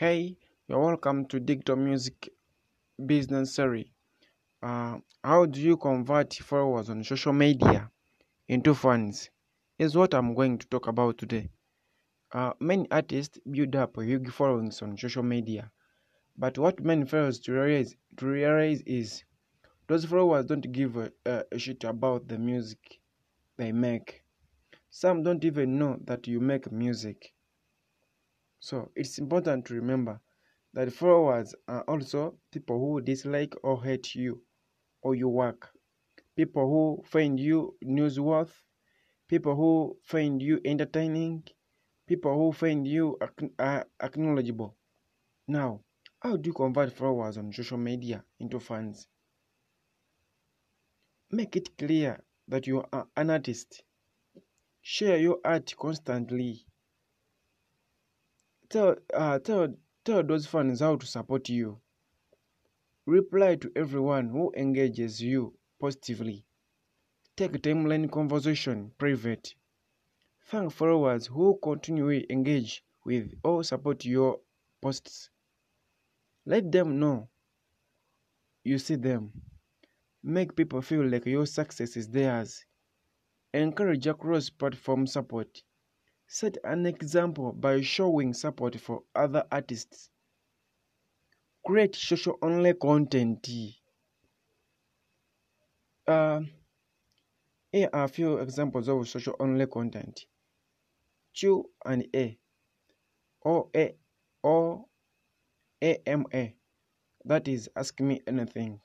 Hey, you're welcome to Digital Music Business Series. Uh, how do you convert followers on social media into fans? Is what I'm going to talk about today. Uh, many artists build up huge followings on social media, but what many fails to realize, to realize is those followers don't give a, a shit about the music they make. Some don't even know that you make music. So it's important to remember that followers are also people who dislike or hate you or your work, people who find you newsworthy, people who find you entertaining, people who find you uh, acknowledgeable. Now, how do you convert followers on social media into fans? Make it clear that you are an artist. Share your art constantly. Tell, uh, tell, tell those fans how to support you. Reply to everyone who engages you positively. Take timeline conversation private. Thank followers who continually engage with or support your posts. Let them know you see them. Make people feel like your success is theirs. Encourage across platform support. Set an example by showing support for other artists. Create social only content. Uh, here are a few examples of social only content. Q and A or A or AMA that is ask me anything.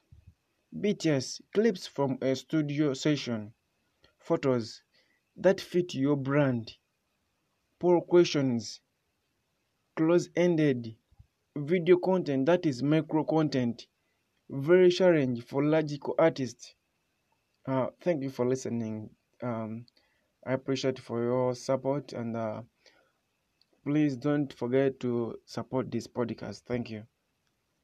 BTS clips from a studio session, photos that fit your brand, poll questions, close ended video content that is micro content, very challenge for logical artists. Uh, thank you for listening. Um, I appreciate for your support and uh, please don't forget to support this podcast. Thank you.